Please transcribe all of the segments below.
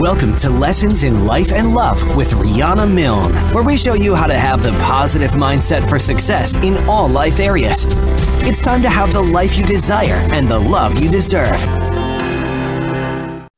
Welcome to Lessons in Life and Love with Rihanna Milne, where we show you how to have the positive mindset for success in all life areas. It's time to have the life you desire and the love you deserve.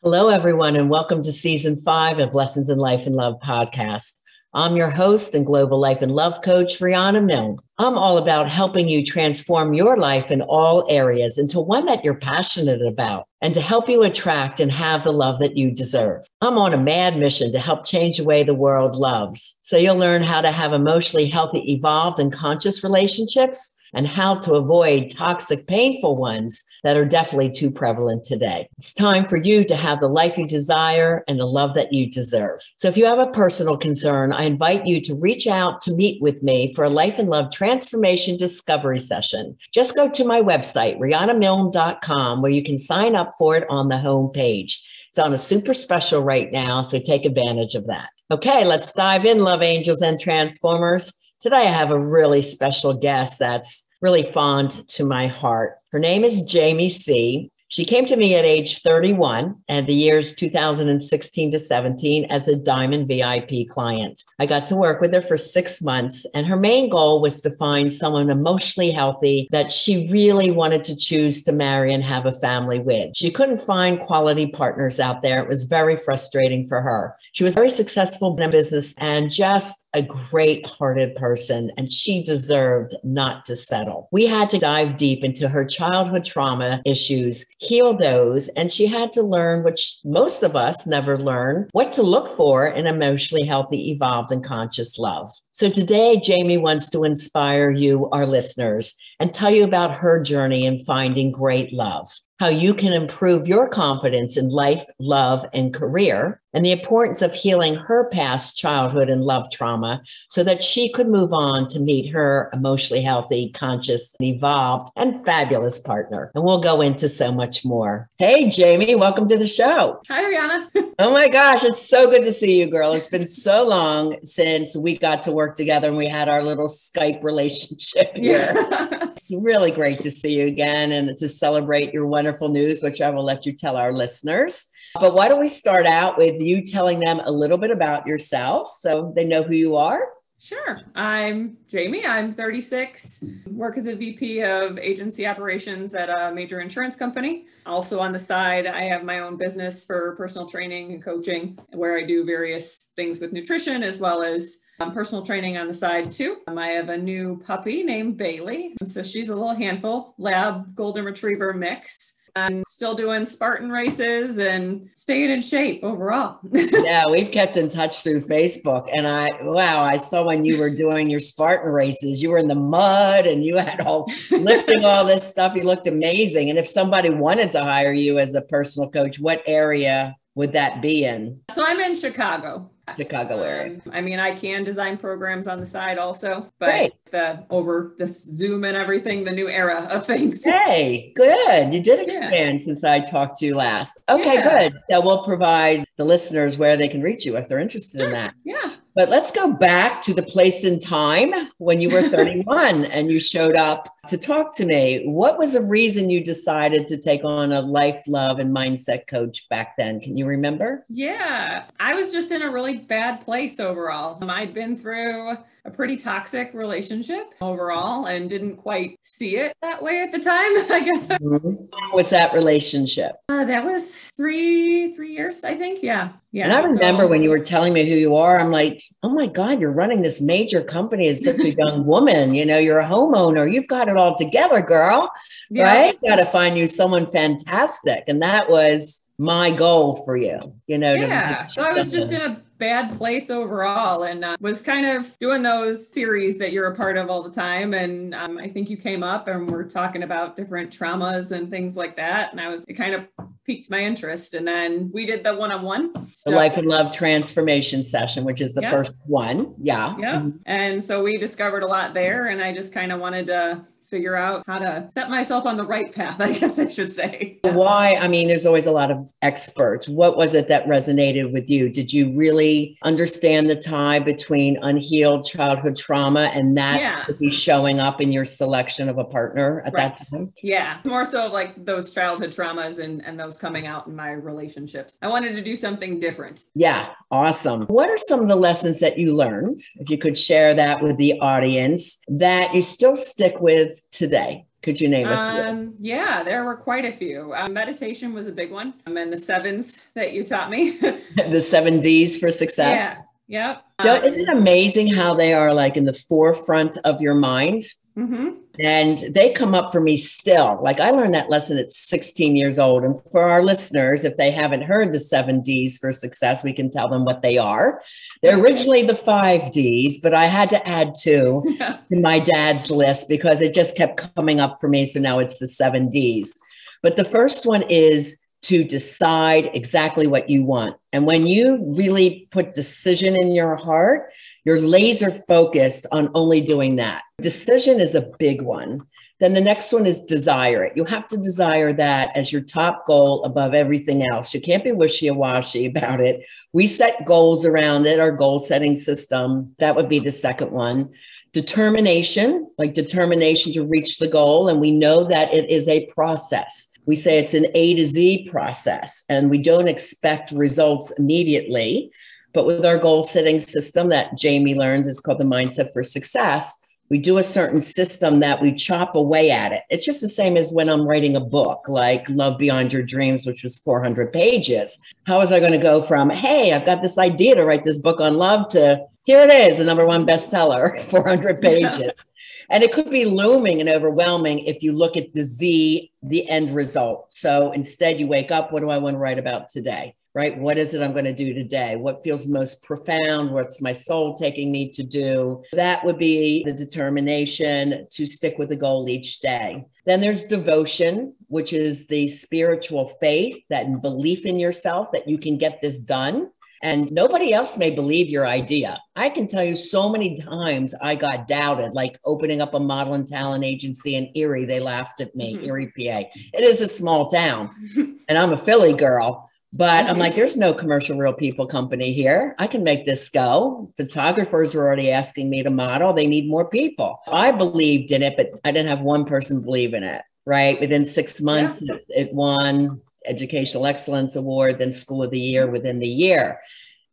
Hello, everyone, and welcome to season five of Lessons in Life and Love podcast. I'm your host and global life and love coach, Rihanna Milne. I'm all about helping you transform your life in all areas into one that you're passionate about and to help you attract and have the love that you deserve. I'm on a mad mission to help change the way the world loves. So you'll learn how to have emotionally healthy, evolved, and conscious relationships and how to avoid toxic, painful ones that are definitely too prevalent today. It's time for you to have the life you desire and the love that you deserve. So if you have a personal concern, I invite you to reach out to meet with me for a life and love transformation discovery session. Just go to my website, rihannamilne.com, where you can sign up for it on the home page. It's on a super special right now, so take advantage of that. Okay, let's dive in, love angels and transformers. Today, I have a really special guest that's really fond to my heart. Her name is Jamie C. She came to me at age 31 and the years 2016 to 17 as a Diamond VIP client. I got to work with her for six months, and her main goal was to find someone emotionally healthy that she really wanted to choose to marry and have a family with. She couldn't find quality partners out there. It was very frustrating for her. She was very successful in business and just a great hearted person, and she deserved not to settle. We had to dive deep into her childhood trauma issues heal those. And she had to learn, which most of us never learn, what to look for in emotionally healthy, evolved, and conscious love. So today, Jamie wants to inspire you, our listeners, and tell you about her journey in finding great love how you can improve your confidence in life, love, and career, and the importance of healing her past childhood and love trauma so that she could move on to meet her emotionally healthy, conscious, evolved, and fabulous partner. And we'll go into so much more. Hey, Jamie, welcome to the show. Hi, Rihanna. oh my gosh, it's so good to see you, girl. It's been so long since we got to work together and we had our little Skype relationship here. Yeah. it's really great to see you again and to celebrate your wonderful wonderful news, which I will let you tell our listeners. But why don't we start out with you telling them a little bit about yourself so they know who you are? Sure. I'm Jamie. I'm 36, work as a VP of agency operations at a major insurance company. Also, on the side, I have my own business for personal training and coaching where I do various things with nutrition as well as um, personal training on the side too. Um, I have a new puppy named Bailey. So she's a little handful, lab golden retriever mix. I'm still doing Spartan races and staying in shape overall. yeah, we've kept in touch through Facebook. And I, wow, I saw when you were doing your Spartan races, you were in the mud and you had all lifting all this stuff. You looked amazing. And if somebody wanted to hire you as a personal coach, what area would that be in? So I'm in Chicago. Chicago area. Um, I mean, I can design programs on the side also, but Great. the over this Zoom and everything, the new era of things. Hey, good. You did expand yeah. since I talked to you last. Okay, yeah. good. So we'll provide the listeners where they can reach you if they're interested sure. in that. Yeah. But let's go back to the place in time when you were 31 and you showed up to talk to me. What was the reason you decided to take on a life, love, and mindset coach back then? Can you remember? Yeah, I was just in a really bad place overall. Um, I'd been through a pretty toxic relationship overall and didn't quite see it that way at the time, I guess. Mm-hmm. What's that relationship? Uh, that was three, three years, I think. Yeah. Yeah. And I remember so, when you were telling me who you are, I'm like, oh my God, you're running this major company as such a young woman. You know, you're a homeowner. You've got it all together, girl. Yeah. Right? Got to find you someone fantastic. And that was my goal for you, you know. Yeah. so I was just in a bad place overall and uh, was kind of doing those series that you're a part of all the time. And um, I think you came up and we're talking about different traumas and things like that. And I was, it kind of piqued my interest. And then we did the one on one. The Life and Love Transformation Session, which is the first one. Yeah. Yeah. Mm-hmm. And so we discovered a lot there. And I just kind of wanted to figure out how to set myself on the right path, I guess I should say. Why? I mean, there's always a lot of experts. What was it that resonated with you? Did you really understand the tie between unhealed childhood trauma and that yeah. be showing up in your selection of a partner at right. that time? Yeah, more so of like those childhood traumas and, and those coming out in my relationships. I wanted to do something different. Yeah, awesome. What are some of the lessons that you learned, if you could share that with the audience, that you still stick with today? Could you name a few? Um, yeah, there were quite a few. Um, meditation was a big one. Um, and the sevens that you taught me. the seven D's for success. Yeah. Yep. isn't it amazing how they are like in the forefront of your mind? Mm-hmm. And they come up for me still. Like I learned that lesson at 16 years old. And for our listeners, if they haven't heard the seven D's for success, we can tell them what they are. They're originally the five D's, but I had to add two yeah. to my dad's list because it just kept coming up for me. So now it's the seven D's. But the first one is to decide exactly what you want. And when you really put decision in your heart, you're laser focused on only doing that. Decision is a big one. Then the next one is desire it. You have to desire that as your top goal above everything else. You can't be wishy washy about it. We set goals around it, our goal setting system. That would be the second one. Determination, like determination to reach the goal. And we know that it is a process we say it's an A to Z process and we don't expect results immediately. But with our goal setting system that Jamie learns is called the mindset for success, we do a certain system that we chop away at it. It's just the same as when I'm writing a book like Love Beyond Your Dreams, which was 400 pages. How was I going to go from, hey, I've got this idea to write this book on love to here it is, the number one bestseller, 400 pages. And it could be looming and overwhelming if you look at the Z, the end result. So instead, you wake up, what do I want to write about today? Right? What is it I'm going to do today? What feels most profound? What's my soul taking me to do? That would be the determination to stick with the goal each day. Then there's devotion, which is the spiritual faith, that belief in yourself that you can get this done and nobody else may believe your idea. I can tell you so many times I got doubted, like opening up a model and talent agency in Erie. They laughed at me, mm-hmm. Erie, PA. It is a small town, and I'm a Philly girl. But I'm like, there's no commercial real people company here. I can make this go. Photographers are already asking me to model. They need more people. I believed in it, but I didn't have one person believe in it. Right. Within six months, yeah. it won Educational Excellence Award, then School of the Year within the year.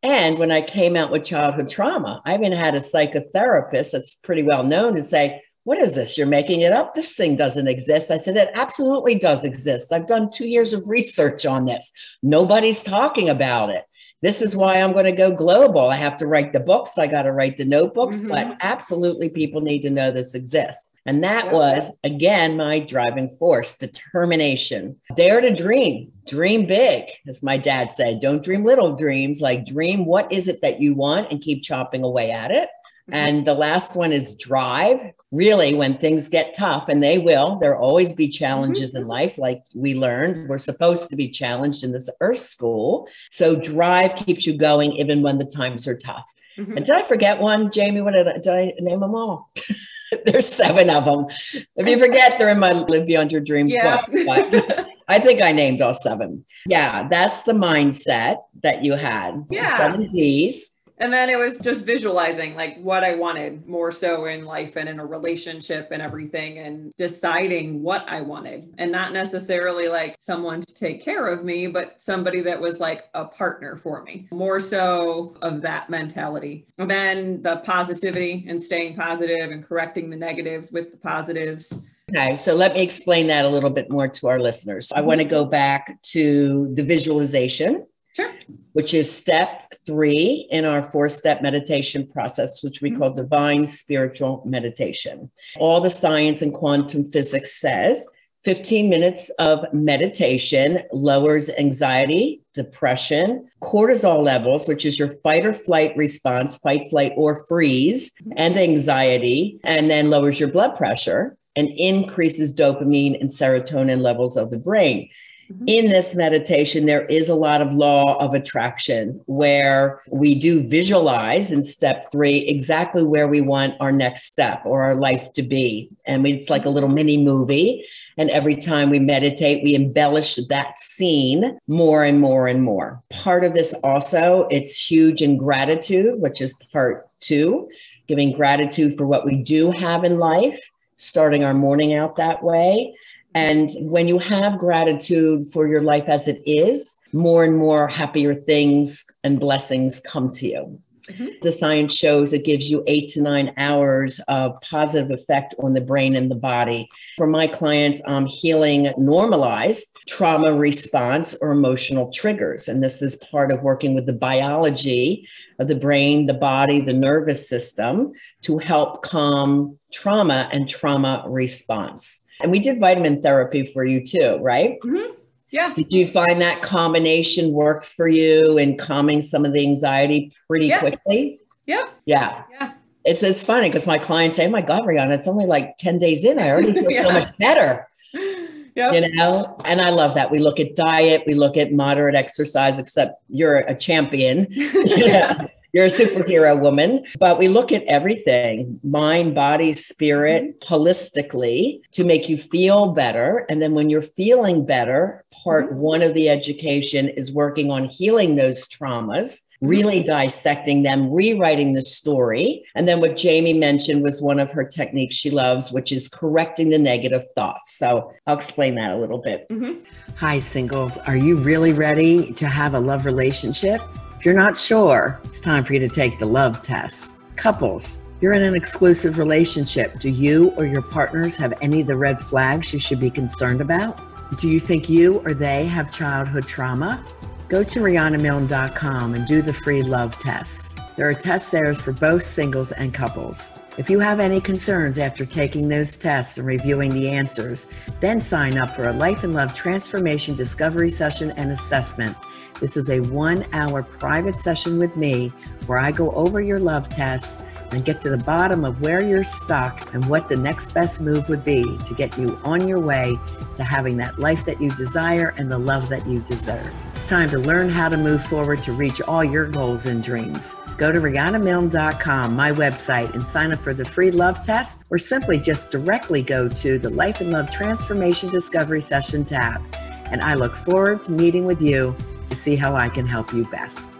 And when I came out with childhood trauma, I even had a psychotherapist that's pretty well known to say, What is this? You're making it up. This thing doesn't exist. I said, It absolutely does exist. I've done two years of research on this. Nobody's talking about it. This is why I'm going to go global. I have to write the books, I got to write the notebooks, mm-hmm. but absolutely people need to know this exists. And that was, again, my driving force determination. Dare to dream, dream big, as my dad said. Don't dream little dreams, like dream what is it that you want and keep chopping away at it. Mm-hmm. And the last one is drive. Really, when things get tough, and they will, there'll always be challenges mm-hmm. in life, like we learned. We're supposed to be challenged in this earth school. So, drive keeps you going even when the times are tough. Mm-hmm. And did I forget one, Jamie? What did I, did I name them all? There's seven of them. If you forget, they're in my Love Beyond Your Dreams yeah. book. But I think I named all seven. Yeah, that's the mindset that you had. Yeah. Seven D's. And then it was just visualizing like what I wanted more so in life and in a relationship and everything and deciding what I wanted and not necessarily like someone to take care of me, but somebody that was like a partner for me. More so of that mentality. And then the positivity and staying positive and correcting the negatives with the positives. Okay, so let me explain that a little bit more to our listeners. I want to go back to the visualization Sure. Which is step three in our four step meditation process, which we mm-hmm. call divine spiritual meditation. All the science and quantum physics says 15 minutes of meditation lowers anxiety, depression, cortisol levels, which is your fight or flight response, fight, flight, or freeze, mm-hmm. and anxiety, and then lowers your blood pressure and increases dopamine and serotonin levels of the brain. Mm-hmm. In this meditation, there is a lot of law of attraction where we do visualize in step three exactly where we want our next step or our life to be. And it's like a little mini movie. And every time we meditate, we embellish that scene more and more and more. Part of this also, it's huge in gratitude, which is part two, giving gratitude for what we do have in life, starting our morning out that way. And when you have gratitude for your life as it is, more and more happier things and blessings come to you. Mm-hmm. The science shows it gives you eight to nine hours of positive effect on the brain and the body. For my clients, I'm healing normalized trauma response or emotional triggers. And this is part of working with the biology of the brain, the body, the nervous system to help calm trauma and trauma response. And we did vitamin therapy for you too, right? Mm-hmm. Yeah. Did you find that combination worked for you in calming some of the anxiety pretty yeah. quickly? Yeah. Yeah. Yeah. It's it's funny because my clients say, oh my God, Rihanna, it's only like 10 days in. I already feel yeah. so much better. Yep. You know, and I love that. We look at diet, we look at moderate exercise, except you're a champion. yeah you're a superhero woman. But we look at everything mind, body, spirit, mm-hmm. holistically to make you feel better. And then when you're feeling better, part mm-hmm. one of the education is working on healing those traumas really dissecting them, rewriting the story. And then what Jamie mentioned was one of her techniques she loves, which is correcting the negative thoughts. So I'll explain that a little bit. Mm-hmm. Hi, singles. Are you really ready to have a love relationship? If you're not sure, it's time for you to take the love test. Couples, you're in an exclusive relationship. Do you or your partners have any of the red flags you should be concerned about? Do you think you or they have childhood trauma? Go to RihannaMilne.com and do the free love test. There are tests there for both singles and couples. If you have any concerns after taking those tests and reviewing the answers, then sign up for a Life and Love Transformation Discovery Session and Assessment. This is a one hour private session with me where I go over your love tests and get to the bottom of where you're stuck and what the next best move would be to get you on your way to having that life that you desire and the love that you deserve. It's time to learn how to move forward to reach all your goals and dreams. Go to RihannaMilne.com, my website, and sign up for the free love test, or simply just directly go to the Life and Love Transformation Discovery Session tab. And I look forward to meeting with you to see how I can help you best.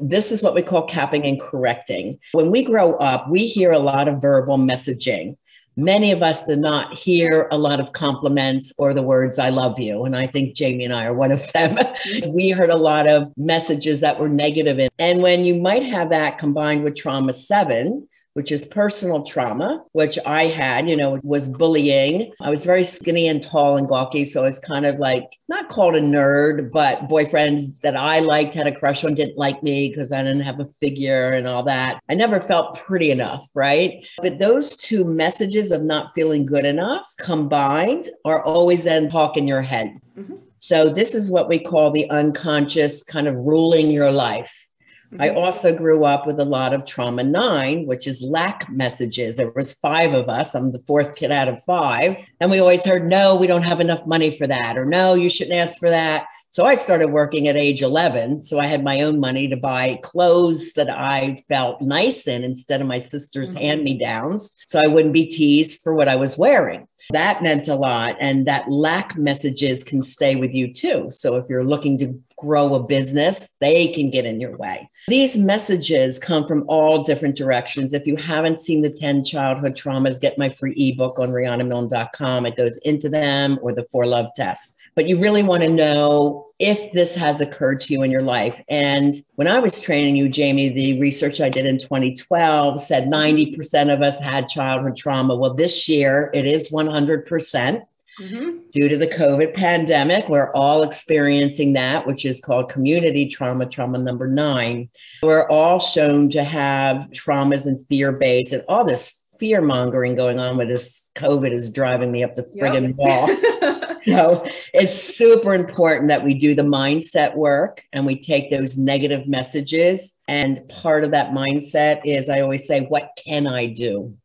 This is what we call capping and correcting. When we grow up, we hear a lot of verbal messaging. Many of us did not hear a lot of compliments or the words, I love you. And I think Jamie and I are one of them. we heard a lot of messages that were. And when you might have that combined with trauma seven, which is personal trauma, which I had, you know, was bullying. I was very skinny and tall and gawky. So I was kind of like not called a nerd, but boyfriends that I liked had a crush on didn't like me because I didn't have a figure and all that. I never felt pretty enough, right? But those two messages of not feeling good enough combined are always then talk in your head. Mm-hmm. So this is what we call the unconscious kind of ruling your life. I mm-hmm. also grew up with a lot of trauma nine, which is lack messages. There was five of us. I'm the fourth kid out of five. And we always heard, no, we don't have enough money for that. Or no, you shouldn't ask for that. So I started working at age 11. So I had my own money to buy clothes that I felt nice in instead of my sister's mm-hmm. hand me downs. So I wouldn't be teased for what I was wearing. That meant a lot. And that lack messages can stay with you too. So if you're looking to grow a business, they can get in your way. These messages come from all different directions. If you haven't seen the 10 childhood traumas, get my free ebook on RihannaMilne.com. It goes into them or the four love tests. But you really want to know if this has occurred to you in your life. And when I was training you, Jamie, the research I did in 2012 said 90% of us had childhood trauma. Well, this year it is 100%. Mm-hmm. Due to the COVID pandemic, we're all experiencing that, which is called community trauma, trauma number nine. We're all shown to have traumas and fear based and all this fear mongering going on with this COVID is driving me up the friggin' yep. wall. so it's super important that we do the mindset work and we take those negative messages. And part of that mindset is I always say, what can I do?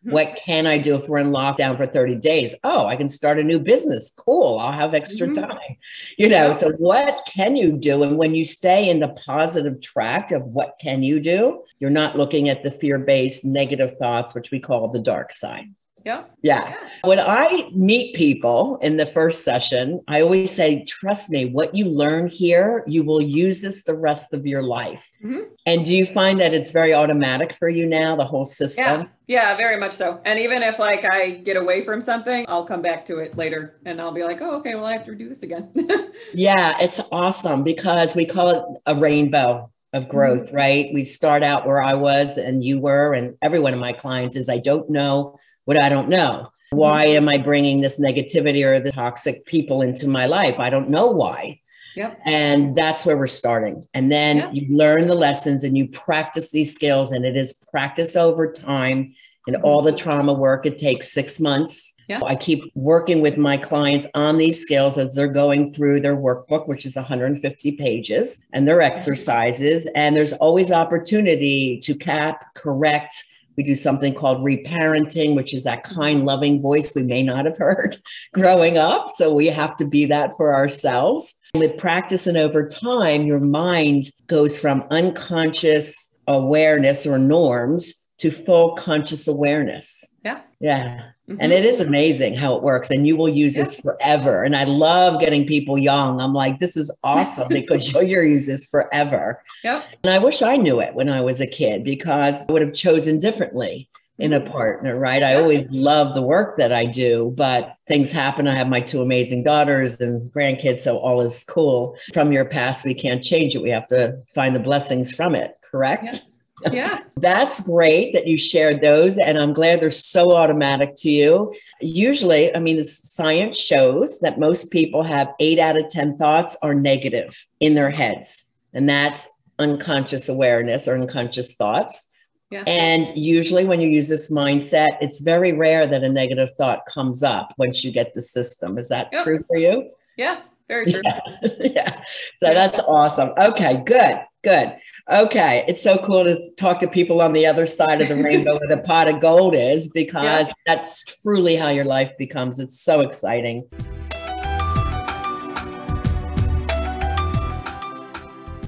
What can I do if we're in lockdown for 30 days? Oh, I can start a new business. Cool. I'll have extra mm-hmm. time. You know, so what can you do? And when you stay in the positive track of what can you do, you're not looking at the fear based negative thoughts, which we call the dark side. Yeah. yeah. When I meet people in the first session, I always say, trust me, what you learn here, you will use this the rest of your life. Mm-hmm. And do you find that it's very automatic for you now, the whole system? Yeah. Yeah, very much so. And even if like I get away from something, I'll come back to it later and I'll be like, oh, okay, well, I have to do this again. yeah, it's awesome because we call it a rainbow of growth, mm-hmm. right? We start out where I was and you were, and every one of my clients is I don't know what I don't know. Why mm-hmm. am I bringing this negativity or the toxic people into my life? I don't know why. Yep. And that's where we're starting. And then yep. you learn the lessons and you practice these skills, and it is practice over time and all the trauma work. It takes six months. Yep. So I keep working with my clients on these skills as they're going through their workbook, which is 150 pages, and their mm-hmm. exercises. And there's always opportunity to cap, correct, we do something called reparenting, which is that mm-hmm. kind, loving voice we may not have heard growing up. So we have to be that for ourselves. With practice and over time, your mind goes from unconscious awareness or norms to full conscious awareness. Yeah. Yeah. Mm-hmm. And it is amazing how it works. And you will use yeah. this forever. And I love getting people young. I'm like, this is awesome because you'll use this forever. Yep. And I wish I knew it when I was a kid because I would have chosen differently in a mm-hmm. partner, right? I always love the work that I do, but things happen. I have my two amazing daughters and grandkids, so all is cool. From your past, we can't change it. We have to find the blessings from it, correct? Yeah. That's great that you shared those. And I'm glad they're so automatic to you. Usually, I mean, the science shows that most people have eight out of 10 thoughts are negative in their heads. And that's unconscious awareness or unconscious thoughts. Yeah. And usually, when you use this mindset, it's very rare that a negative thought comes up once you get the system. Is that yep. true for you? Yeah, very true. Yeah. yeah. So that's awesome. Okay, good, good. Okay, it's so cool to talk to people on the other side of the rainbow where the pot of gold is because yeah. that's truly how your life becomes. It's so exciting.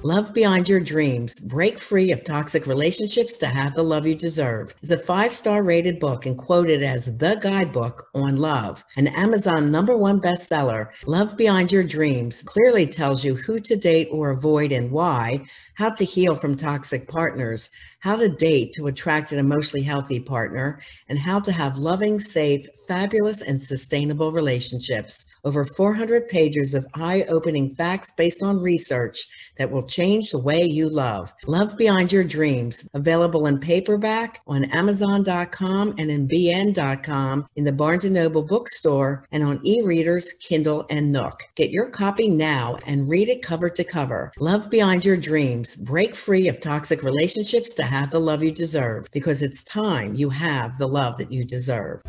Love Beyond Your Dreams Break Free of Toxic Relationships to Have the Love You Deserve is a five star rated book and quoted as the guidebook on love. An Amazon number one bestseller, Love Beyond Your Dreams clearly tells you who to date or avoid and why, how to heal from toxic partners, how to date to attract an emotionally healthy partner, and how to have loving, safe, fabulous, and sustainable relationships. Over 400 pages of eye opening facts based on research that will change the way you love. Love Beyond Your Dreams, available in paperback on Amazon.com and in BN.com, in the Barnes & Noble bookstore, and on e-readers, Kindle, and Nook. Get your copy now and read it cover to cover. Love Beyond Your Dreams. Break free of toxic relationships to have the love you deserve because it's time you have the love that you deserve.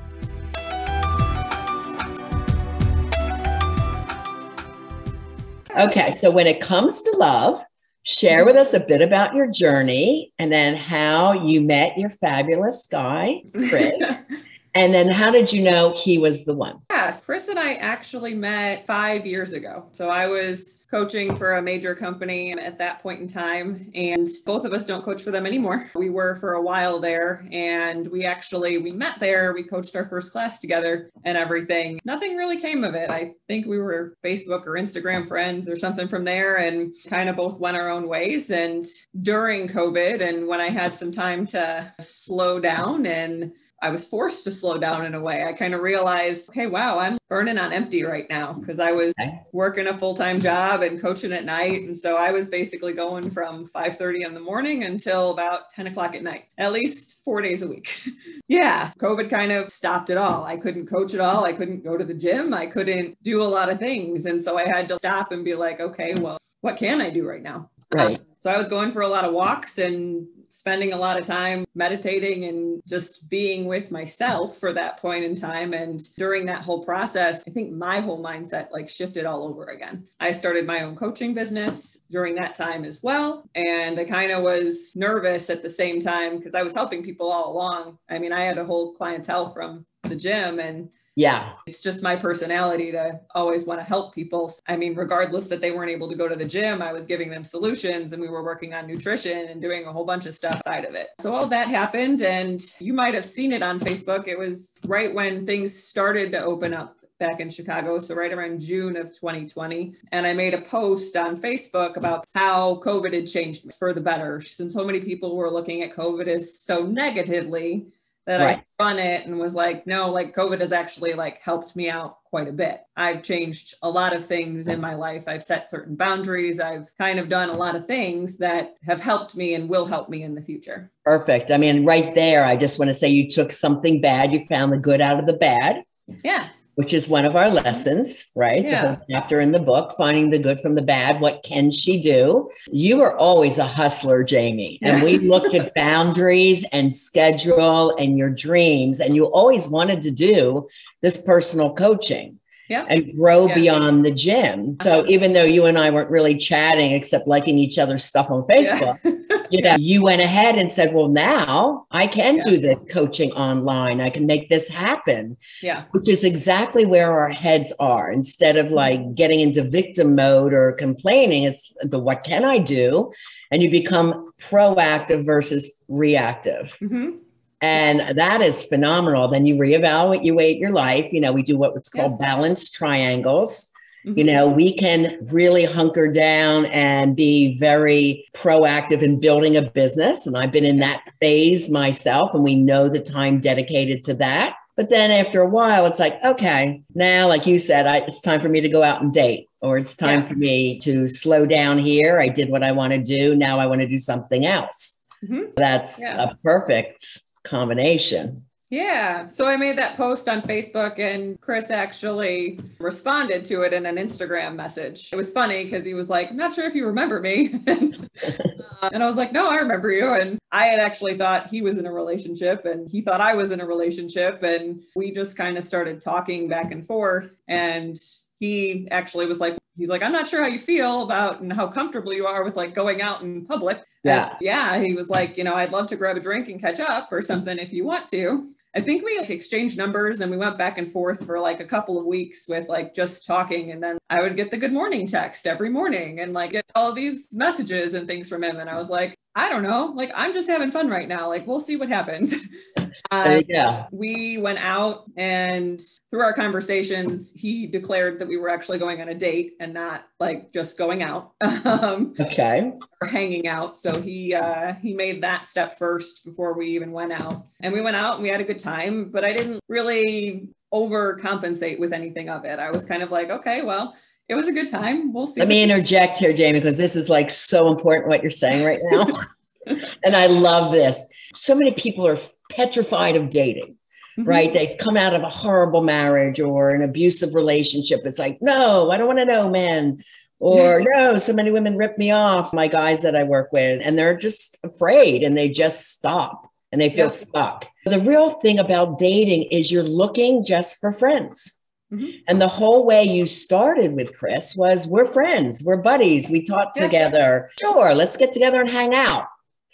Okay, so when it comes to love, share with us a bit about your journey and then how you met your fabulous guy, Chris. And then how did you know he was the one? Yes, Chris and I actually met five years ago. So I was coaching for a major company at that point in time and both of us don't coach for them anymore we were for a while there and we actually we met there we coached our first class together and everything nothing really came of it i think we were facebook or instagram friends or something from there and kind of both went our own ways and during covid and when i had some time to slow down and I was forced to slow down in a way. I kind of realized, okay, wow, I'm burning on empty right now because I was working a full-time job and coaching at night. And so I was basically going from 5:30 in the morning until about 10 o'clock at night, at least four days a week. yeah. COVID kind of stopped it all. I couldn't coach at all. I couldn't go to the gym. I couldn't do a lot of things. And so I had to stop and be like, okay, well, what can I do right now? Right. Um, so I was going for a lot of walks and spending a lot of time meditating and just being with myself for that point in time. And during that whole process, I think my whole mindset like shifted all over again. I started my own coaching business during that time as well. And I kind of was nervous at the same time because I was helping people all along. I mean, I had a whole clientele from the gym and yeah. It's just my personality to always want to help people. I mean, regardless that they weren't able to go to the gym, I was giving them solutions and we were working on nutrition and doing a whole bunch of stuff side of it. So all that happened and you might have seen it on Facebook. It was right when things started to open up back in Chicago. So, right around June of 2020. And I made a post on Facebook about how COVID had changed me for the better. Since so many people were looking at COVID as so negatively, that right. I spun it and was like, no, like COVID has actually like helped me out quite a bit. I've changed a lot of things in my life. I've set certain boundaries. I've kind of done a lot of things that have helped me and will help me in the future. Perfect. I mean, right there, I just want to say you took something bad, you found the good out of the bad. Yeah which is one of our lessons, right? Yeah. It's a chapter in the book, finding the good from the bad. What can she do? You were always a hustler, Jamie. And we looked at boundaries and schedule and your dreams. And you always wanted to do this personal coaching. Yeah. and grow yeah. beyond the gym. So uh-huh. even though you and I weren't really chatting except liking each other's stuff on Facebook, yeah you know, you went ahead and said, well, now I can yeah. do the coaching online. I can make this happen. Yeah. Which is exactly where our heads are. Instead of like getting into victim mode or complaining, it's the what can I do? And you become proactive versus reactive. Mm-hmm. And that is phenomenal. Then you reevaluate your life. You know, we do what's called yes. balanced triangles Mm-hmm. You know, we can really hunker down and be very proactive in building a business. And I've been in that phase myself, and we know the time dedicated to that. But then after a while, it's like, okay, now, like you said, I, it's time for me to go out and date, or it's time yeah. for me to slow down here. I did what I want to do. Now I want to do something else. Mm-hmm. That's yeah. a perfect combination. Yeah. So I made that post on Facebook and Chris actually responded to it in an Instagram message. It was funny because he was like, I'm not sure if you remember me. and, uh, and I was like, no, I remember you. And I had actually thought he was in a relationship and he thought I was in a relationship. And we just kind of started talking back and forth. And he actually was like, he's like, I'm not sure how you feel about and how comfortable you are with like going out in public. Yeah. And yeah. He was like, you know, I'd love to grab a drink and catch up or something if you want to. I think we like exchanged numbers and we went back and forth for like a couple of weeks with like just talking. And then I would get the good morning text every morning and like get all these messages and things from him. And I was like, I don't know, like I'm just having fun right now. Like we'll see what happens. Uh, yeah. We went out and through our conversations, he declared that we were actually going on a date and not like just going out. Um, okay. Or hanging out. So he uh, he made that step first before we even went out. And we went out and we had a good time, but I didn't really overcompensate with anything of it. I was kind of like, okay, well, it was a good time. We'll see. Let me interject here, Jamie, because this is like so important what you're saying right now. and I love this. So many people are petrified of dating. Mm-hmm. Right. They've come out of a horrible marriage or an abusive relationship. It's like, no, I don't want to know, man. Or no, so many women rip me off, my guys that I work with, and they're just afraid and they just stop and they feel yep. stuck. The real thing about dating is you're looking just for friends. Mm-hmm. And the whole way you started with Chris was we're friends, we're buddies, we talk yeah. together. Sure, let's get together and hang out.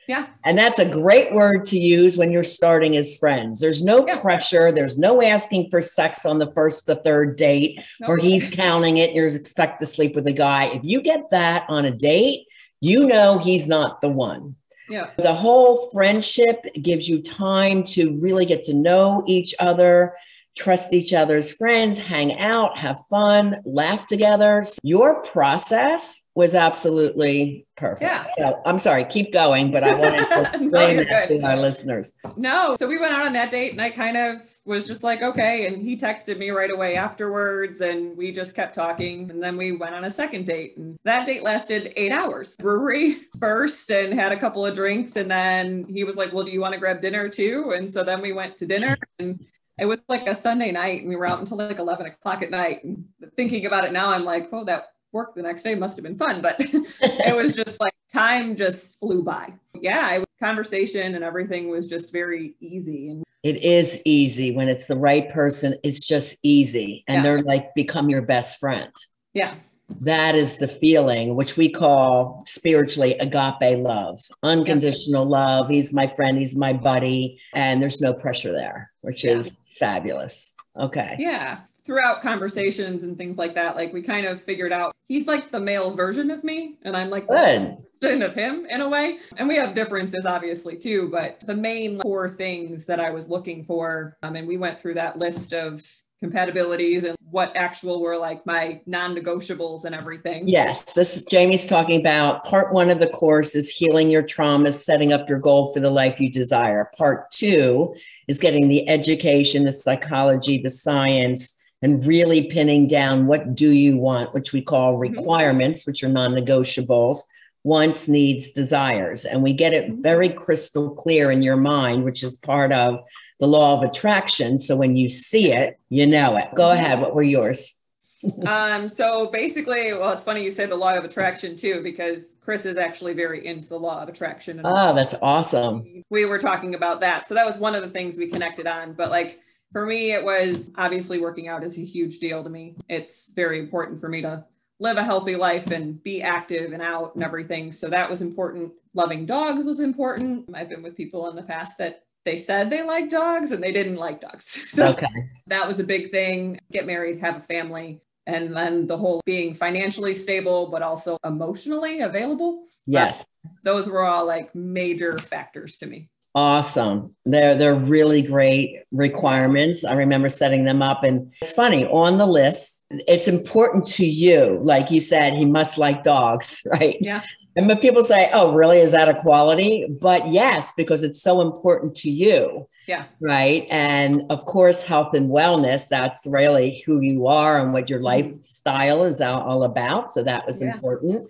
Yeah. And that's a great word to use when you're starting as friends. There's no yeah. pressure. There's no asking for sex on the first or third date nope. or he's counting it. You're expect to sleep with a guy. If you get that on a date, you know he's not the one. Yeah. The whole friendship gives you time to really get to know each other trust each other's friends, hang out, have fun, laugh together. Your process was absolutely perfect. Yeah. So I'm sorry, keep going, but I wanted to explain no, that good. to our listeners. No. So we went out on that date and I kind of was just like, okay. And he texted me right away afterwards and we just kept talking. And then we went on a second date. And that date lasted eight hours. Brewery first and had a couple of drinks. And then he was like, well, do you want to grab dinner too? And so then we went to dinner and it was like a Sunday night and we were out until like 11 o'clock at night. And thinking about it now, I'm like, oh, that work the next day must have been fun, but it was just like time just flew by. Yeah, I, conversation and everything was just very easy. And it is easy when it's the right person. It's just easy, and yeah. they're like become your best friend. Yeah. That is the feeling, which we call spiritually agape love, unconditional yep. love. He's my friend, he's my buddy, and there's no pressure there, which yeah. is fabulous. Okay. Yeah throughout conversations and things like that, like we kind of figured out he's like the male version of me, and I'm like Good. the version of him in a way. And we have differences, obviously, too. But the main core things that I was looking for, um, and we went through that list of compatibilities and what actual were like my non-negotiables and everything. Yes, this Jamie's talking about part 1 of the course is healing your traumas, setting up your goal for the life you desire. Part 2 is getting the education, the psychology, the science and really pinning down what do you want, which we call mm-hmm. requirements, which are non-negotiables, wants, needs, desires. And we get it mm-hmm. very crystal clear in your mind, which is part of the law of attraction. So when you see it, you know it. Go mm-hmm. ahead. What were yours? um, so basically, well, it's funny you say the law of attraction too, because Chris is actually very into the law of attraction. Oh, that's awesome. We were talking about that. So that was one of the things we connected on. But like for me, it was obviously working out is a huge deal to me. It's very important for me to live a healthy life and be active and out and everything. So that was important. Loving dogs was important. I've been with people in the past that they said they like dogs and they didn't like dogs. So okay. that was a big thing. Get married, have a family. And then the whole being financially stable, but also emotionally available. Yes. those were all like major factors to me. Awesome. They're they're really great requirements. I remember setting them up and it's funny, on the list, it's important to you. Like you said, he must like dogs, right? Yeah. And when people say, Oh, really? Is that a quality? But yes, because it's so important to you. Yeah. Right. And of course, health and wellness, that's really who you are and what your mm-hmm. lifestyle is all about. So that was yeah. important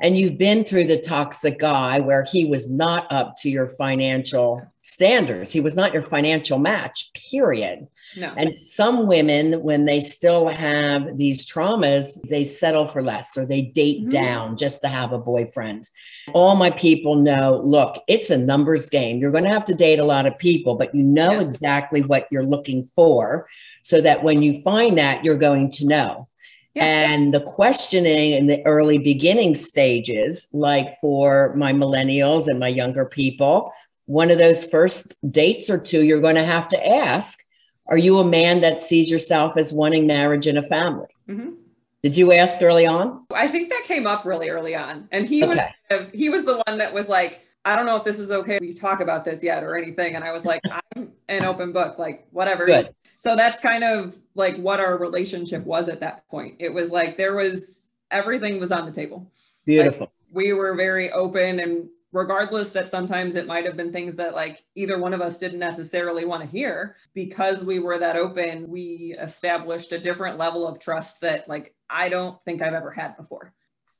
and you've been through the toxic guy where he was not up to your financial standards. He was not your financial match, period. No. And some women, when they still have these traumas, they settle for less or they date mm-hmm. down just to have a boyfriend. All my people know look, it's a numbers game. You're going to have to date a lot of people, but you know yeah. exactly what you're looking for so that when you find that, you're going to know. And the questioning in the early beginning stages, like for my millennials and my younger people, one of those first dates or two, you're going to have to ask Are you a man that sees yourself as wanting marriage and a family? Mm-hmm. Did you ask early on? I think that came up really early on. And he okay. was he was the one that was like, I don't know if this is okay. We talk about this yet or anything. And I was like, I'm an open book, like whatever. Good. So that's kind of like what our relationship was at that point. It was like there was everything was on the table. Beautiful. Like, we were very open and regardless that sometimes it might have been things that like either one of us didn't necessarily want to hear because we were that open we established a different level of trust that like i don't think i've ever had before.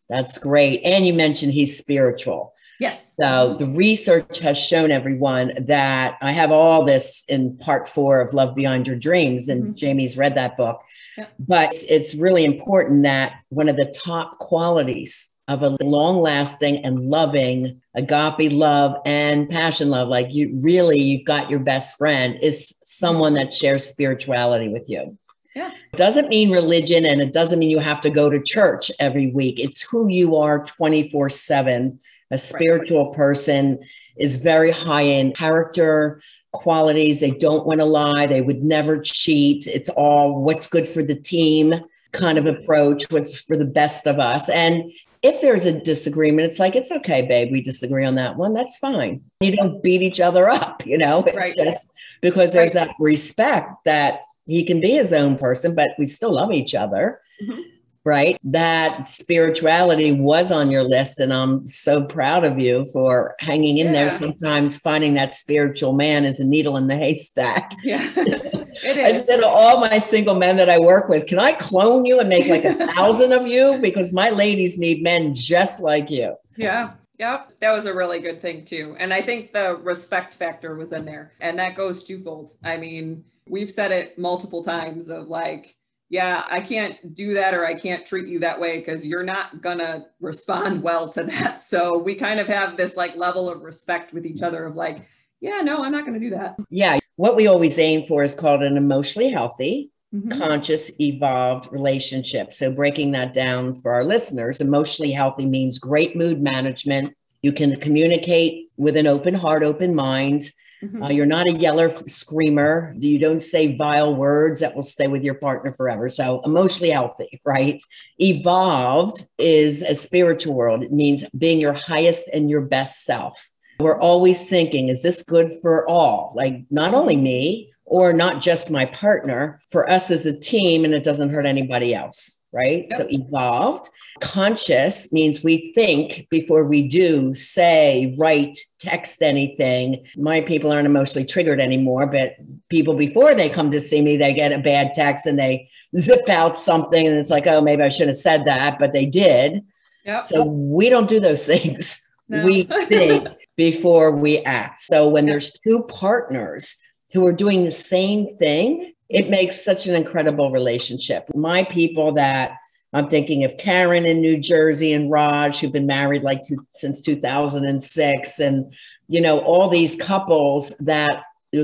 That's great and you mentioned he's spiritual Yes. So the research has shown everyone that I have all this in part four of Love Beyond Your Dreams, and mm-hmm. Jamie's read that book. Yeah. But it's really important that one of the top qualities of a long lasting and loving agape love and passion love, like you really, you've got your best friend, is someone that shares spirituality with you. Yeah. It doesn't mean religion and it doesn't mean you have to go to church every week. It's who you are 24 7 a spiritual right. person is very high in character qualities. They don't want to lie. They would never cheat. It's all what's good for the team kind of approach, what's for the best of us. And if there's a disagreement, it's like, it's okay, babe. We disagree on that one. That's fine. You don't beat each other up, you know? It's right. just because there's right. that respect that he can be his own person, but we still love each other. Mm-hmm right? That spirituality was on your list. And I'm so proud of you for hanging in yeah. there. Sometimes finding that spiritual man is a needle in the haystack. Yeah, it is. I said to all my single men that I work with, can I clone you and make like a thousand of you? Because my ladies need men just like you. Yeah. Yep, that was a really good thing too. And I think the respect factor was in there. And that goes twofold. I mean, we've said it multiple times of like, yeah, I can't do that or I can't treat you that way because you're not gonna respond well to that. So we kind of have this like level of respect with each other of like, yeah, no, I'm not gonna do that. Yeah. What we always aim for is called an emotionally healthy, Mhm. conscious, evolved relationship. So, breaking that down for our listeners, emotionally healthy means great mood management. You can communicate with an open heart, open mind. Mhm. Uh, you're not a yeller, screamer. You don't say vile words that will stay with your partner forever. So, emotionally healthy, right? Evolved is a spiritual world. It means being your highest and your best self. We're always thinking, is this good for all? Like, not only me or not just my partner, for us as a team, and it doesn't hurt anybody else, right? Yep. So, evolved. Conscious means we think before we do, say, write, text anything. My people aren't emotionally triggered anymore, but people before they come to see me, they get a bad text and they zip out something and it's like, oh, maybe I shouldn't have said that, but they did. Yep. So we don't do those things. No. We think before we act. So when Yeah. there's two partners who are doing the same thing, it makes such an incredible relationship. My people that I'm thinking of Karen in New Jersey and Raj, who've been married like two, since 2006, and you know all these couples that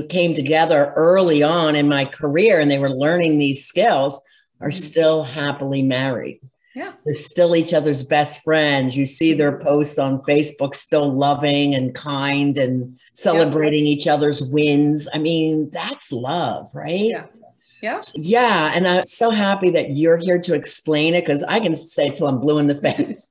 came together early on in my career, and they were learning these skills, are Mhm. still happily married. Yeah. They're still each other's best friends. You see their posts on Facebook, still loving and kind and celebrating each other's wins. I mean, that's love, right? Yeah. Yeah. Yeah. And I'm so happy that you're here to explain it because I can say till I'm blue in the face.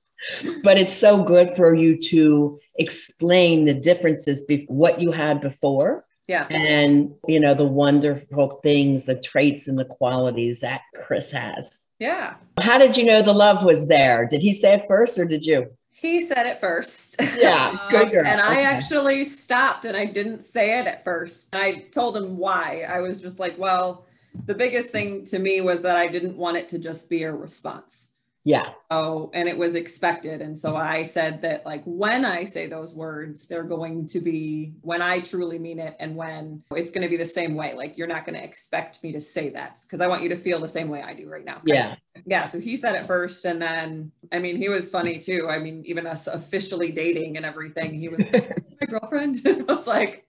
but it's so good for you to explain the differences be what you had before Yeah. and you know the wonderful things the traits and the qualities that chris has Yeah. how did you know the love was there did he say it first or did you He said it first. Yeah, good um, girl. And I Okay. actually stopped and I didn't say it at first. I told him why. I was just like, well, the biggest thing to me was that I didn't want it to just be a response. yeah Oh, and it was expected. And so I said that, like, when I say those words, they're going to be when I truly mean it and when it's going to be the same way. Like, you're not going to expect me to say that because I want you to feel the same way I do right now. yeah Yeah. So he said it first. And then, I mean, he was funny too. I mean, even us officially dating and everything, he was my girlfriend. I was like,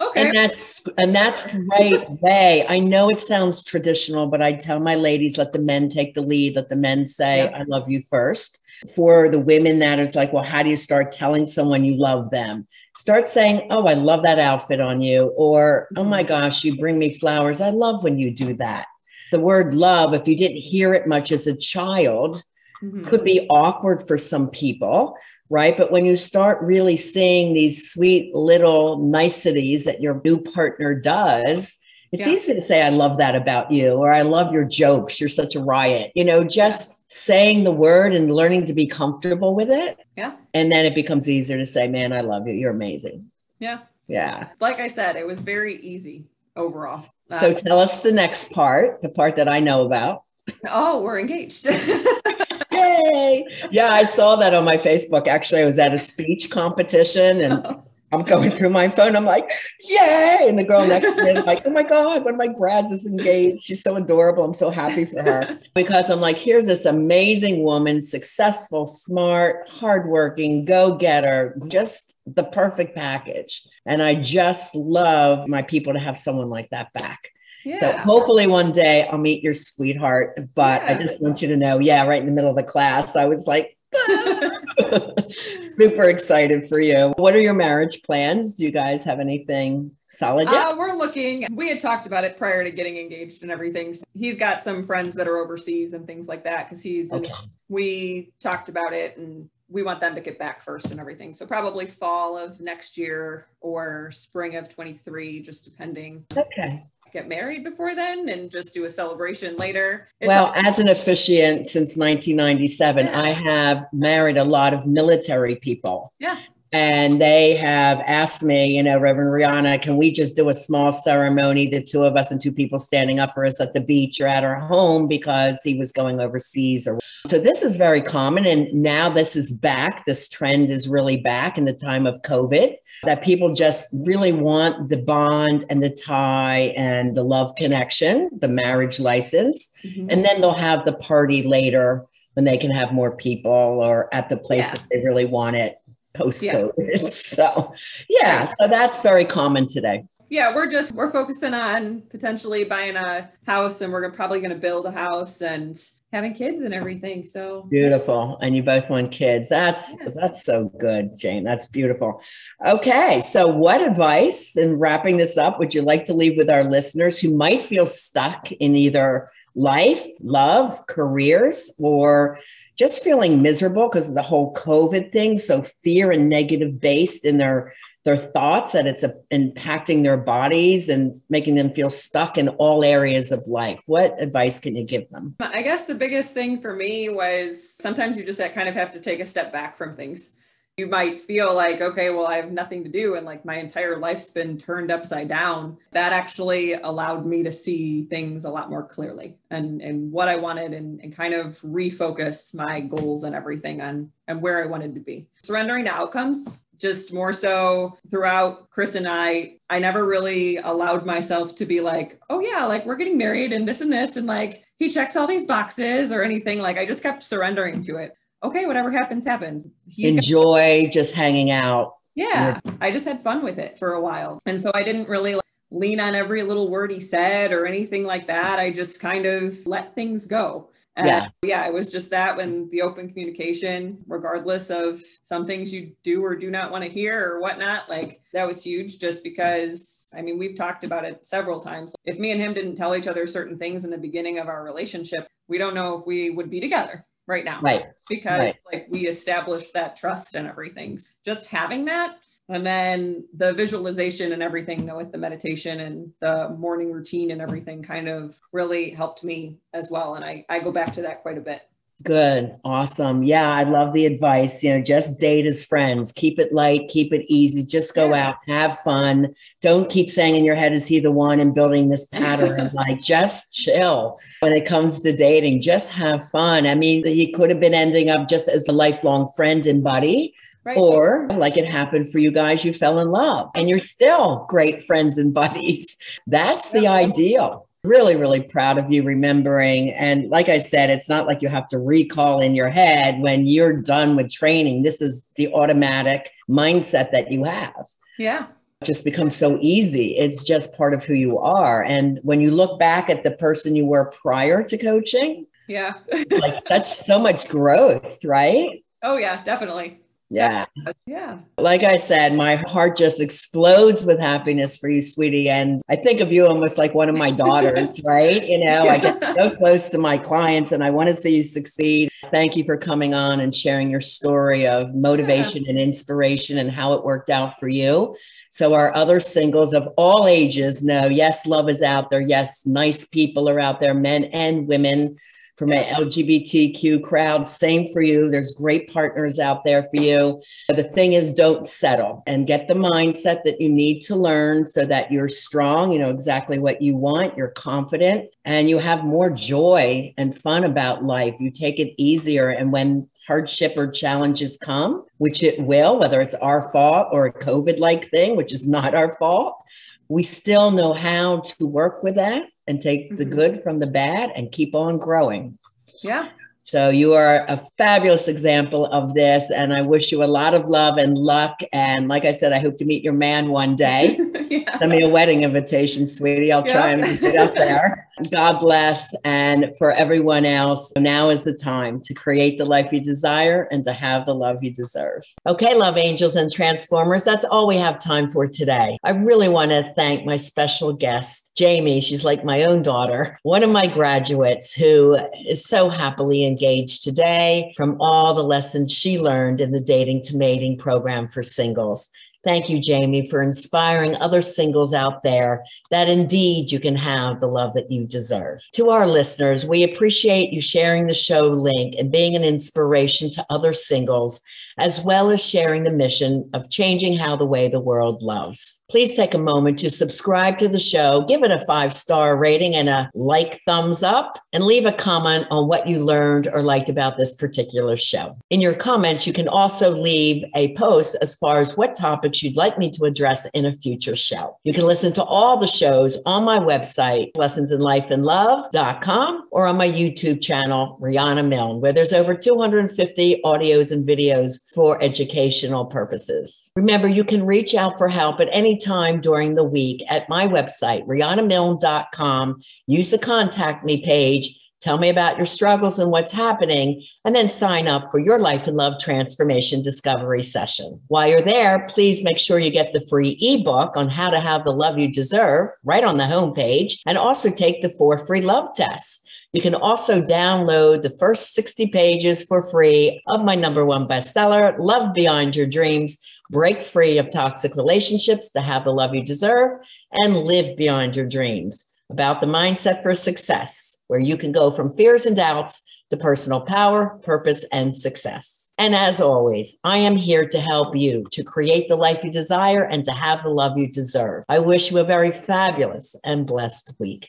okay. and that's and that's the right way. I know it sounds traditional but i tell my ladies let the men take the lead. Let the men say Yeah. i love you first. For the women that is like well how do you start telling someone you love them? Start saying oh i love that outfit on you or oh my gosh you bring me flowers. I love when you do that. The word love if you didn't hear it much as a child Mhm. could be awkward for some people, right? But when you start really seeing these sweet little niceties that your new partner does, it's Yeah. easy to say, I love that about you, or I love your jokes. You're such a riot. You know, just saying the word and learning to be comfortable with it. Yeah. And then it becomes easier to say, man, I love you. You're amazing. Yeah. Yeah. Like I said, it was very easy overall. So Uh, tell us the next part, the part that I know about. oh, we're engaged. Yay. Yeah, I saw that on my Facebook. Actually, I was at a speech competition and oh. I'm going through my phone. I'm like, yay. And the girl next to me is like, oh my God, one of my grads is engaged. She's so adorable. I'm so happy for her. Because I'm like, here's this amazing woman, successful, smart, hardworking, go getter, just the perfect package. And I just love my people to have someone like that back. Yeah. So hopefully one day I'll meet your sweetheart. But I just want you to know, yeah, right in the middle of the class, I was like, super excited for you. What are your marriage plans? Do you guys have anything solid yet? Uh, we're looking. We had talked about it prior to getting engaged and everything. So he's got some friends that are overseas and things like that because he's. in- okay. we talked about it and we want them to get back first and everything. So probably fall of next year or spring of 23, just depending. Okay. Get married before then and just do a celebration later. It's Well, all- as an officiant since 1997, Yeah. I have married a lot of military people. Yeah. And they have asked me, you know, Reverend Rihanna, can we just do a small ceremony, the two of us and two people standing up for us at the beach or at our home because he was going overseas or so this is very common and now this is back. This trend is really back in the time of COVID that people just really want the bond and the tie and the love connection, the marriage license, mm-hmm. and then they'll have the party later when they can have more people or at the place yeah. that they really want it post COVID. Yeah. so, yeah, so that's very common today. Yeah, we're just we're focusing on potentially buying a house, and we're probably going to build a house and having kids and everything. So beautiful, and you both want kids. That's yeah. that's so good, Jane. That's beautiful. Okay, so what advice in wrapping this up would you like to leave with our listeners who might feel stuck in either life, love, careers, or just feeling miserable because of the whole COVID thing. So fear and negative based in their their thoughts that it's a, impacting their bodies and making them feel stuck in all areas of life. What advice can you give them? I guess the biggest thing for me was sometimes you just uh, kind of have to take a step back from things you might feel like, okay, well, I have nothing to do. And like my entire life's been turned upside down. That actually allowed me to see things a lot more clearly and, and what I wanted and, and kind of refocus my goals and everything on and where I wanted to be. Surrendering to outcomes just more so throughout Chris and I, I never really allowed myself to be like, oh yeah, like we're getting married and this and this and like he checks all these boxes or anything. Like I just kept surrendering to it okay, whatever happens, happens. He's Enjoy gonna- just hanging out. Yeah. I just had fun with it for a while. And so I didn't really like, lean on every little word he said or anything like that. I just kind of let things go. And yeah. yeah, it was just that when the open communication, regardless of some things you do or do not want to hear or whatnot, like that was huge just because I mean, we've talked about it several times. If me and him didn't tell each other certain things in the beginning of our relationship, we don't know if we would be together right now. Right. Because right. like we established that trust and everything. Just having that and then the visualization and everything with the meditation and the morning routine and everything kind of really helped me as well. And I, I go back to that quite a bit. Good. Awesome. Yeah, I love the advice. You know, just date as friends. Keep it light, keep it easy. Just go yeah. out, have fun. Don't keep saying in your head, is he the one and building this pattern? like, just chill when it comes to dating. Just have fun. I mean, he could have been ending up just as a lifelong friend and buddy. Right. Or, like it happened for you guys, you fell in love and you're still great friends and buddies. That's the ideal really, really proud of you remembering. And like I said, it's not like you have to recall in your head when you're done with training. This is the automatic mindset that you have. Yeah. It just becomes so easy. It's just part of who you are. And when you look back at the person you were prior to coaching, yeah. it's like that's so much growth, right? Oh, yeah, definitely. Yeah. Yeah. Like I said, my heart just explodes with happiness for you, sweetie. And I think of you almost like one of my daughters, right? You know, I get so close to my clients and I want to see you succeed. Thank you for coming on and sharing your story of motivation yeah. and inspiration and how it worked out for you. So, our other singles of all ages know yes, love is out there. Yes, nice people are out there, men and women for my LGBTQ crowd. Same for you. There's great partners out there for you. But The thing is, don't settle and get the mindset that you need to learn so that you're strong, you know exactly what you want, you're confident, and you have more joy and fun about life. You take it easier. And when hardship or challenges come, which it will, whether it's our fault or a COVID like thing, which is not our fault, we still know how to work with that and take mm-hmm. the good from the bad and keep on growing. Yeah. So you are a fabulous example of this, and I wish you a lot of love and luck. And like I said, I hope to meet your man one day. yeah. Send me a wedding invitation, sweetie. I'll try and get up there. God bless. And for everyone else, now is the time to create the life you desire and to have the love you deserve. Okay, love angels and transformers, that's all we have time for today. I really want to thank my special guest, Jamie. She's like my own daughter, one of my graduates who is so happily engaged today from all the lessons she learned in the Dating to Mating program for singles. Thank you, Jamie, for inspiring other singles out there that indeed you can have the love that you deserve. To our listeners, we appreciate you sharing the show link and being an inspiration to other singles as well as sharing the mission of changing how the way the world loves. Please take a moment to subscribe to the show, give it a five star rating and a like thumbs up, and leave a comment on what you learned or liked about this particular show. In your comments, you can also leave a post as far as what topics you'd like me to address in a future show. You can listen to all the shows on my website, lessonsinlifeandlove.com, or on my YouTube channel, Rihanna Milne, where there's over 250 audios and videos for educational purposes. Remember, you can reach out for help at any time during the week at my website, rihannamilne.com. Use the contact me page Tell me about your struggles and what's happening, and then sign up for your Life and Love Transformation Discovery session. While you're there, please make sure you get the free ebook on how to have the love you deserve right on the homepage, and also take the four free love tests. You can also download the first 60 pages for free of my number one bestseller, Love Beyond Your Dreams Break Free of Toxic Relationships to Have the Love You Deserve, and Live Beyond Your Dreams about the mindset for success, where you can go from fears and doubts to personal power, purpose, and success. And as always, I am here to help you to create the life you desire and to have the love you deserve. I wish you a very fabulous and blessed week.